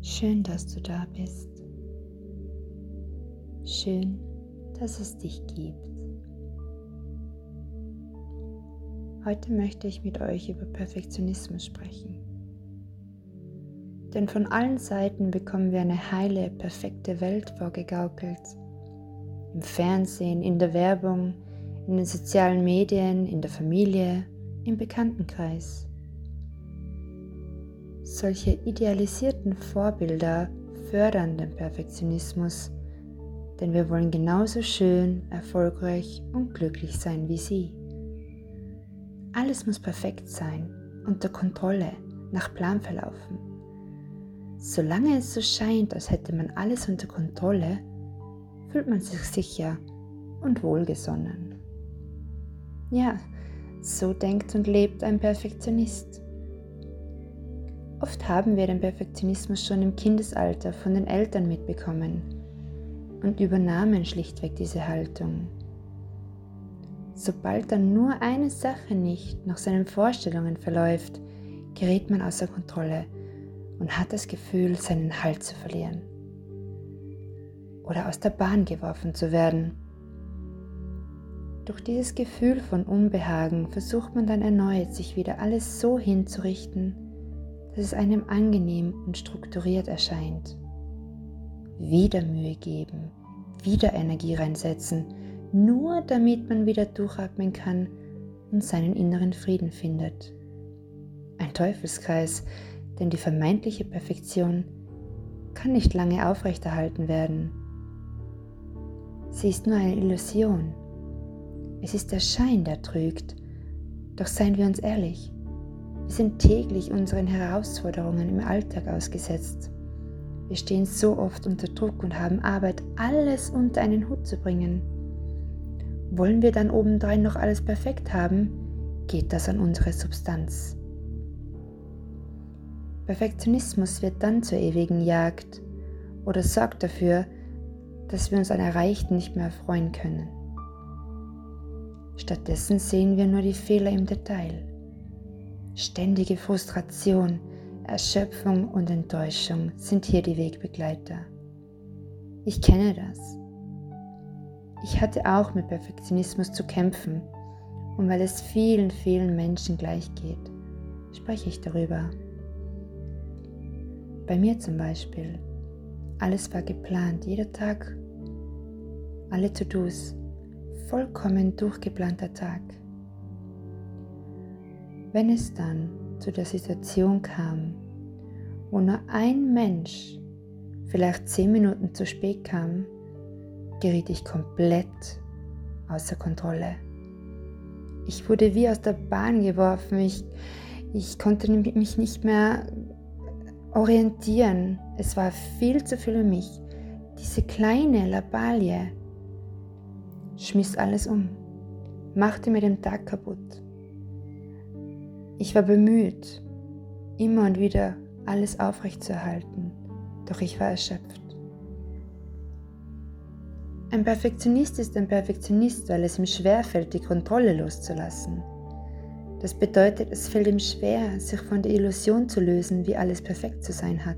Schön, dass du da bist. Schön, dass es dich gibt. Heute möchte ich mit euch über Perfektionismus sprechen. Denn von allen Seiten bekommen wir eine heile, perfekte Welt vorgegaukelt. Im Fernsehen, in der Werbung, in den sozialen Medien, in der Familie, im Bekanntenkreis. Solche idealisierten Vorbilder fördern den Perfektionismus, denn wir wollen genauso schön, erfolgreich und glücklich sein wie sie. Alles muss perfekt sein, unter Kontrolle, nach Plan verlaufen. Solange es so scheint, als hätte man alles unter Kontrolle, fühlt man sich sicher und wohlgesonnen. Ja, so denkt und lebt ein Perfektionist. Oft haben wir den Perfektionismus schon im Kindesalter von den Eltern mitbekommen und übernahmen schlichtweg diese Haltung. Sobald dann nur eine Sache nicht nach seinen Vorstellungen verläuft, gerät man außer Kontrolle und hat das Gefühl, seinen Halt zu verlieren oder aus der Bahn geworfen zu werden. Durch dieses Gefühl von Unbehagen versucht man dann erneut, sich wieder alles so hinzurichten, dass es einem angenehm und strukturiert erscheint. Wieder Mühe geben, wieder Energie reinsetzen, nur damit man wieder durchatmen kann und seinen inneren Frieden findet. Ein Teufelskreis, denn die vermeintliche Perfektion kann nicht lange aufrechterhalten werden. Sie ist nur eine Illusion. Es ist der Schein, der trügt. Doch seien wir uns ehrlich, wir sind täglich unseren Herausforderungen im Alltag ausgesetzt. Wir stehen so oft unter Druck und haben Arbeit, alles unter einen Hut zu bringen. Wollen wir dann obendrein noch alles perfekt haben, geht das an unsere Substanz. Perfektionismus wird dann zur ewigen Jagd oder sorgt dafür, dass wir uns an Erreichten nicht mehr erfreuen können. Stattdessen sehen wir nur die Fehler im Detail. Ständige Frustration, Erschöpfung und Enttäuschung sind hier die Wegbegleiter. Ich kenne das. Ich hatte auch mit Perfektionismus zu kämpfen und weil es vielen, vielen Menschen gleich geht, spreche ich darüber. Bei mir zum Beispiel. Alles war geplant, jeder Tag, alle To-Dos, vollkommen durchgeplanter Tag. Wenn es dann zu der Situation kam, wo nur ein Mensch vielleicht zehn Minuten zu spät kam, geriet ich komplett außer Kontrolle. Ich wurde wie aus der Bahn geworfen. Ich, ich konnte mich nicht mehr orientieren. Es war viel zu viel für mich. Diese kleine Labalie schmiss alles um, machte mir den Tag kaputt. Ich war bemüht, immer und wieder alles aufrechtzuerhalten, doch ich war erschöpft. Ein Perfektionist ist ein Perfektionist, weil es ihm schwerfällt, die Kontrolle loszulassen. Das bedeutet, es fällt ihm schwer, sich von der Illusion zu lösen, wie alles perfekt zu sein hat.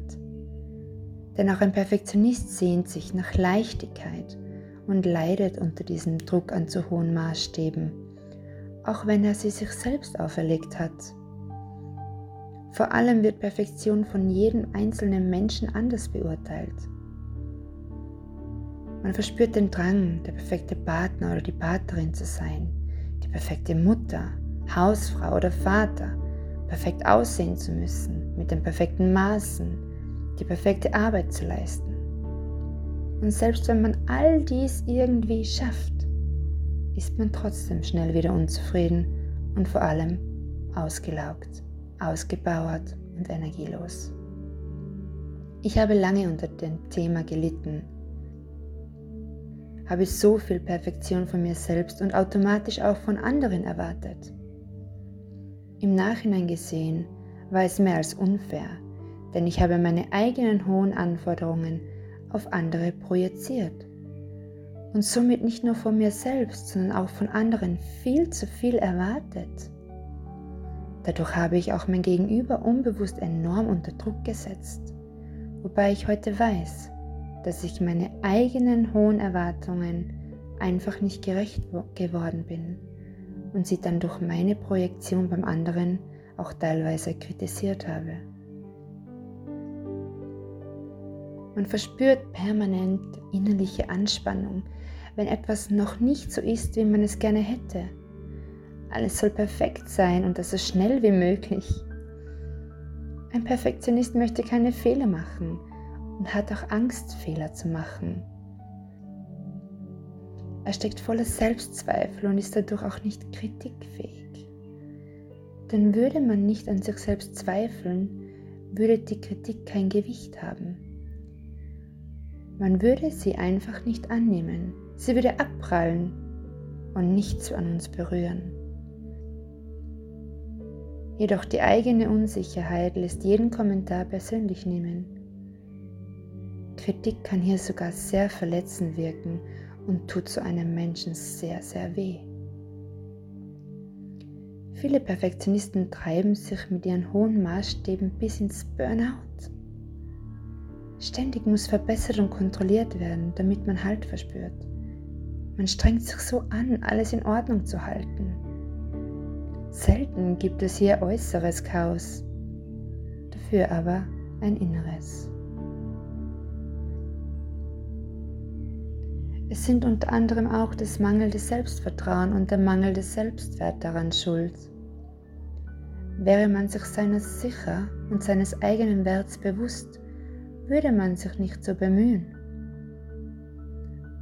Denn auch ein Perfektionist sehnt sich nach Leichtigkeit und leidet unter diesem Druck an zu hohen Maßstäben auch wenn er sie sich selbst auferlegt hat. Vor allem wird Perfektion von jedem einzelnen Menschen anders beurteilt. Man verspürt den Drang, der perfekte Partner oder die Partnerin zu sein, die perfekte Mutter, Hausfrau oder Vater, perfekt aussehen zu müssen, mit den perfekten Maßen, die perfekte Arbeit zu leisten. Und selbst wenn man all dies irgendwie schafft, ist man trotzdem schnell wieder unzufrieden und vor allem ausgelaugt, ausgebauert und energielos. Ich habe lange unter dem Thema gelitten, habe so viel Perfektion von mir selbst und automatisch auch von anderen erwartet. Im Nachhinein gesehen war es mehr als unfair, denn ich habe meine eigenen hohen Anforderungen auf andere projiziert und somit nicht nur von mir selbst, sondern auch von anderen viel zu viel erwartet. Dadurch habe ich auch mein Gegenüber unbewusst enorm unter Druck gesetzt wobei ich heute weiß, dass ich meine eigenen hohen Erwartungen einfach nicht gerecht geworden bin und sie dann durch meine Projektion beim anderen auch teilweise kritisiert habe. Man verspürt permanent innerliche Anspannung, wenn etwas noch nicht so ist, wie man es gerne hätte. Alles soll perfekt sein und das so schnell wie möglich. Ein Perfektionist möchte keine Fehler machen und hat auch Angst, Fehler zu machen. Er steckt voller Selbstzweifel und ist dadurch auch nicht kritikfähig. Denn würde man nicht an sich selbst zweifeln, würde die Kritik kein Gewicht haben. Man würde sie einfach nicht annehmen, sie würde abprallen und nichts an uns berühren. Jedoch die eigene Unsicherheit lässt jeden Kommentar persönlich nehmen. Kritik kann hier sogar sehr verletzend wirken und tut so einem Menschen sehr, sehr weh. Viele Perfektionisten treiben sich mit ihren hohen Maßstäben bis ins Burnout. Ständig muss verbessert und kontrolliert werden, damit man Halt verspürt. Man strengt sich so an, alles in Ordnung zu halten. Selten gibt es hier äußeres Chaos, dafür aber ein inneres. Es sind unter anderem auch das mangelnde Selbstvertrauen und der mangelnde Selbstwert daran schuld. Wäre man sich seiner sicher und seines eigenen Werts bewusst, würde man sich nicht so bemühen.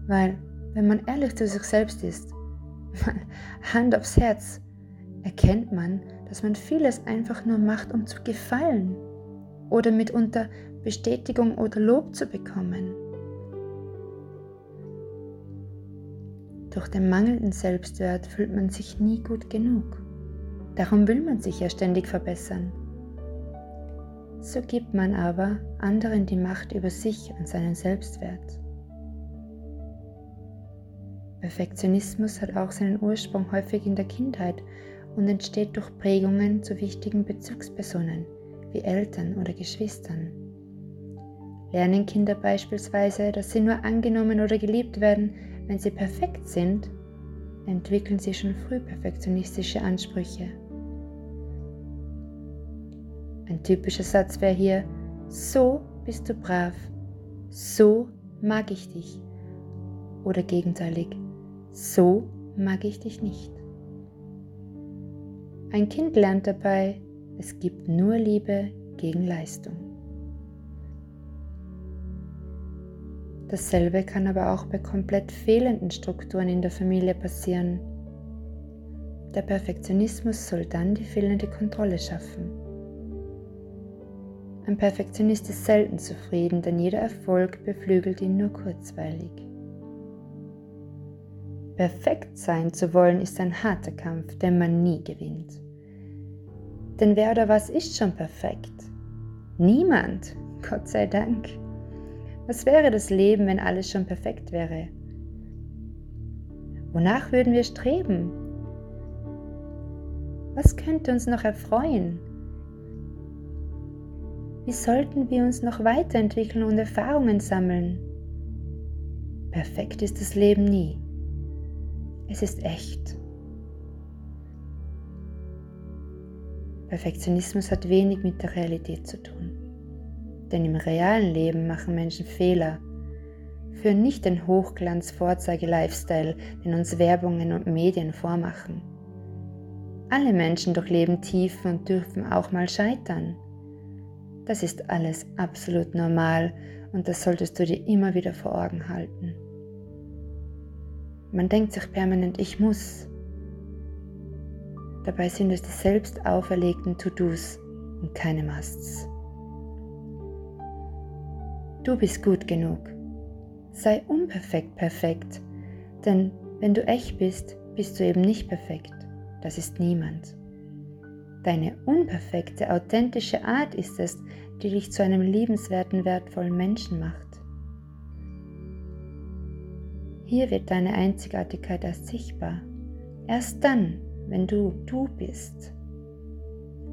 Weil, wenn man ehrlich zu sich selbst ist, Hand aufs Herz, erkennt man, dass man vieles einfach nur macht, um zu gefallen oder mitunter Bestätigung oder Lob zu bekommen. Durch den mangelnden Selbstwert fühlt man sich nie gut genug. Darum will man sich ja ständig verbessern. So gibt man aber anderen die Macht über sich und seinen Selbstwert. Perfektionismus hat auch seinen Ursprung häufig in der Kindheit und entsteht durch Prägungen zu wichtigen Bezugspersonen wie Eltern oder Geschwistern. Lernen Kinder beispielsweise, dass sie nur angenommen oder geliebt werden, wenn sie perfekt sind, entwickeln sie schon früh perfektionistische Ansprüche. Ein typischer Satz wäre hier, so bist du brav, so mag ich dich. Oder gegenteilig, so mag ich dich nicht. Ein Kind lernt dabei, es gibt nur Liebe gegen Leistung. Dasselbe kann aber auch bei komplett fehlenden Strukturen in der Familie passieren. Der Perfektionismus soll dann die fehlende Kontrolle schaffen. Ein Perfektionist ist selten zufrieden, denn jeder Erfolg beflügelt ihn nur kurzweilig. Perfekt sein zu wollen ist ein harter Kampf, den man nie gewinnt. Denn wer oder was ist schon perfekt? Niemand, Gott sei Dank. Was wäre das Leben, wenn alles schon perfekt wäre? Wonach würden wir streben? Was könnte uns noch erfreuen? Wie sollten wir uns noch weiterentwickeln und Erfahrungen sammeln? Perfekt ist das Leben nie. Es ist echt. Perfektionismus hat wenig mit der Realität zu tun. Denn im realen Leben machen Menschen Fehler, führen nicht den Hochglanz-Vorzeige-Lifestyle, den uns Werbungen und Medien vormachen. Alle Menschen durchleben Tiefen und dürfen auch mal scheitern. Das ist alles absolut normal und das solltest du dir immer wieder vor Augen halten. Man denkt sich permanent, ich muss. Dabei sind es die selbst auferlegten To-Dos und keine Musts. Du bist gut genug. Sei unperfekt perfekt, denn wenn du echt bist, bist du eben nicht perfekt. Das ist niemand. Deine unperfekte, authentische Art ist es, die dich zu einem liebenswerten, wertvollen Menschen macht. Hier wird deine Einzigartigkeit erst sichtbar. Erst dann, wenn du du bist.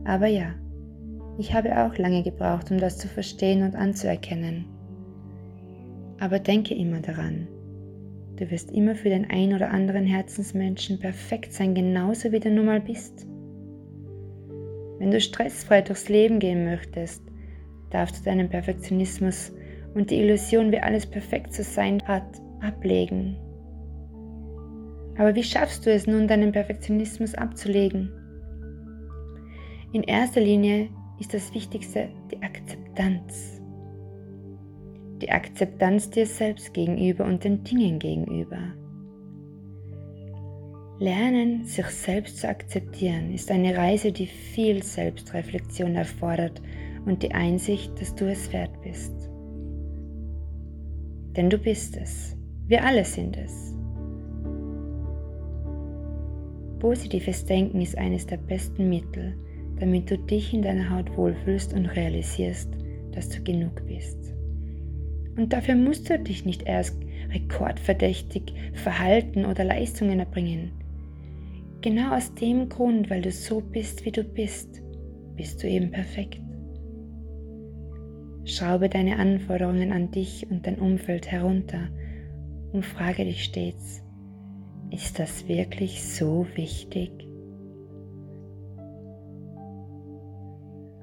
Aber ja, Ich habe auch lange gebraucht, um das zu verstehen und anzuerkennen. Aber denke immer daran, du wirst immer für den ein oder anderen Herzensmenschen perfekt sein, genauso wie du nun mal bist. Wenn du stressfrei durchs Leben gehen möchtest, darfst du deinen Perfektionismus und die Illusion, wie alles perfekt zu sein hat, ablegen. Aber wie schaffst du es nun, deinen Perfektionismus abzulegen? In erster Linie ist das Wichtigste die Akzeptanz. Die Akzeptanz dir selbst gegenüber und den Dingen gegenüber. Lernen, sich selbst zu akzeptieren, ist eine Reise, die viel Selbstreflexion erfordert und die Einsicht, dass du es wert bist. Denn du bist es. Wir alle sind es. Positives Denken ist eines der besten Mittel, damit du dich in deiner Haut wohlfühlst und realisierst, dass du genug bist. Und dafür musst du dich nicht erst rekordverdächtig verhalten oder Leistungen erbringen. Genau aus dem Grund, weil du so bist, wie du bist, bist du eben perfekt. Schraube deine Anforderungen an dich und dein Umfeld herunter und frage dich stets, ist das wirklich so wichtig?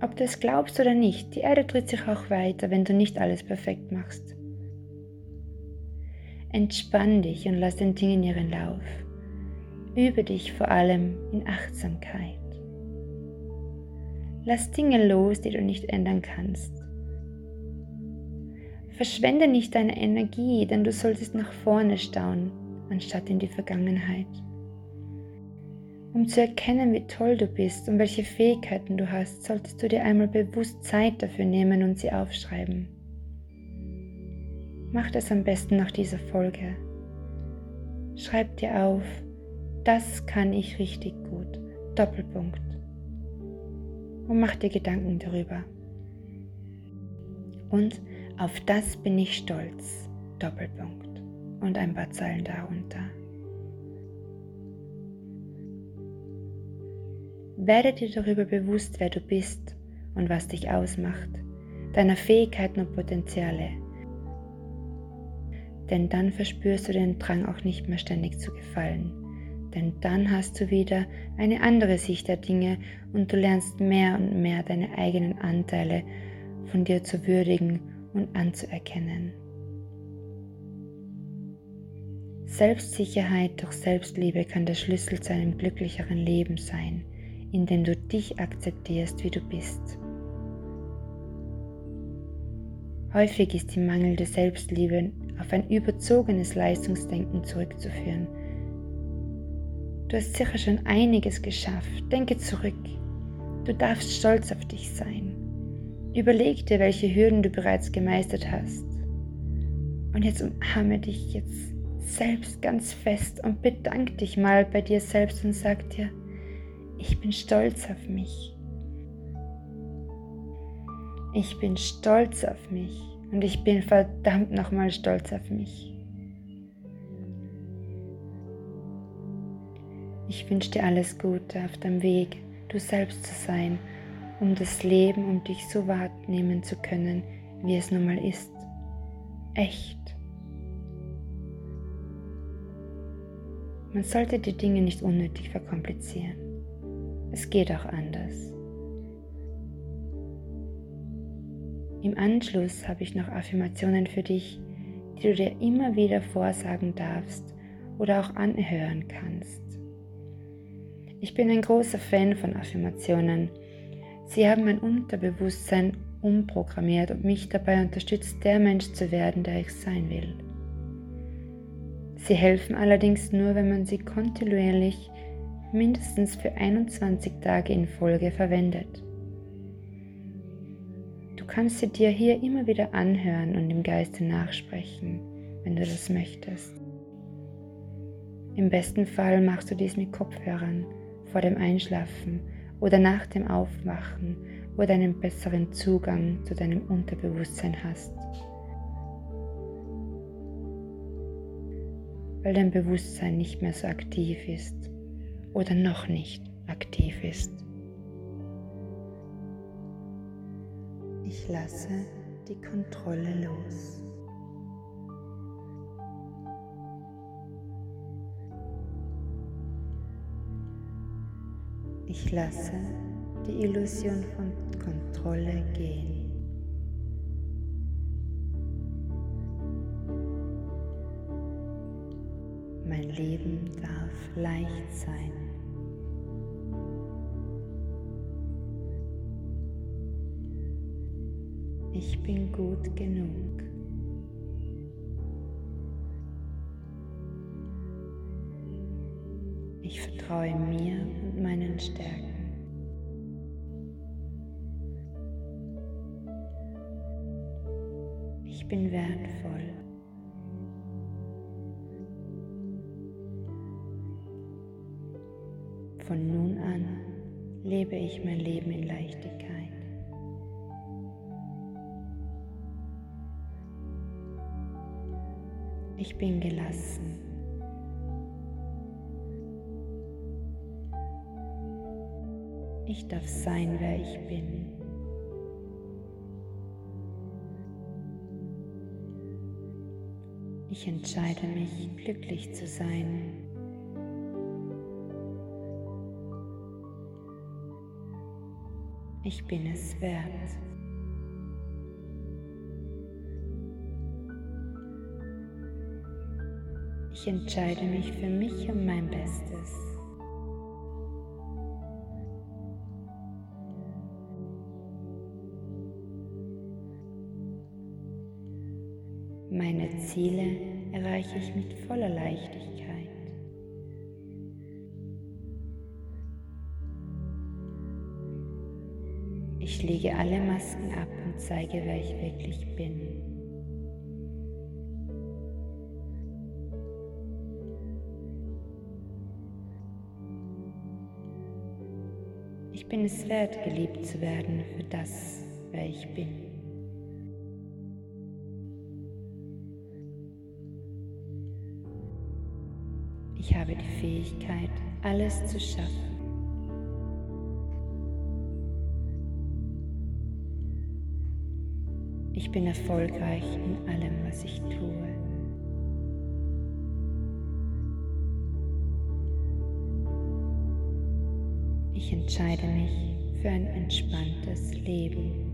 Ob du es glaubst oder nicht, die Erde dreht sich auch weiter, wenn du nicht alles perfekt machst. Entspann dich und lass den Dingen ihren Lauf. Übe dich vor allem in Achtsamkeit. Lass Dinge los, die du nicht ändern kannst. Verschwende nicht deine Energie, denn du solltest nach vorne staunen, anstatt in die Vergangenheit. Um zu erkennen, wie toll du bist und welche Fähigkeiten du hast, solltest du dir einmal bewusst Zeit dafür nehmen und sie aufschreiben. Mach das am besten nach dieser Folge. Schreib dir auf, das kann ich richtig gut. Doppelpunkt. Und mach dir Gedanken darüber. Und auf das bin ich stolz. Doppelpunkt. Und ein paar Zeilen darunter. Werde dir darüber bewusst, wer du bist und was dich ausmacht, deiner Fähigkeiten und Potenziale. Denn dann verspürst du den Drang auch nicht mehr ständig zu gefallen denn dann hast du wieder eine andere Sicht der Dinge und du lernst mehr und mehr deine eigenen Anteile von dir zu würdigen und anzuerkennen. Selbstsicherheit durch Selbstliebe kann der Schlüssel zu einem glücklicheren Leben sein, indem du dich akzeptierst, wie du bist. Häufig ist die mangelnde Selbstliebe auf ein überzogenes Leistungsdenken zurückzuführen Du hast sicher schon einiges geschafft. Denke zurück. Du darfst stolz auf dich sein. Überleg dir, welche Hürden du bereits gemeistert hast. Und jetzt umarme dich jetzt selbst ganz fest und bedank dich mal bei dir selbst und sag dir, ich bin stolz auf mich. Ich bin stolz auf mich und ich bin verdammt nochmal stolz auf mich. Ich wünsche dir alles Gute auf deinem Weg, du selbst zu sein, um das Leben um dich so wahrnehmen zu können, wie es nun mal ist. Echt. Man sollte die Dinge nicht unnötig verkomplizieren. Es geht auch anders. Im Anschluss habe ich noch Affirmationen für dich, die du dir immer wieder vorsagen darfst oder auch anhören kannst. Ich bin ein großer Fan von Affirmationen. Sie haben mein Unterbewusstsein umprogrammiert und mich dabei unterstützt, der Mensch zu werden, der ich sein will. Sie helfen allerdings nur, wenn man sie kontinuierlich mindestens für 21 Tage in Folge verwendet. Du kannst sie dir hier immer wieder anhören und im Geiste nachsprechen, wenn du das möchtest. Im besten Fall machst du dies mit Kopfhörern vor dem Einschlafen oder nach dem Aufwachen, du einen besseren Zugang zu deinem Unterbewusstsein hast. Weil dein Bewusstsein nicht mehr so aktiv ist oder noch nicht aktiv ist. Ich lasse die Kontrolle los. Ich lasse die Illusion von Kontrolle gehen. Mein Leben darf leicht sein. Ich bin gut genug. Vertraue mir und meinen Stärken. Ich bin wertvoll. Von nun an lebe ich mein Leben in Leichtigkeit. Ich bin gelassen. Ich darf sein, wer ich bin. Ich entscheide mich, glücklich zu sein. Ich bin es wert. Ich entscheide mich für mich und mein Bestes. Ziele erreiche ich mit voller Leichtigkeit. Ich lege alle Masken ab und zeige, wer ich wirklich bin. Ich bin es wert, geliebt zu werden für das, wer ich bin. Fähigkeit, alles zu schaffen. Ich bin erfolgreich in allem, was ich tue. Ich entscheide mich für ein entspanntes Leben.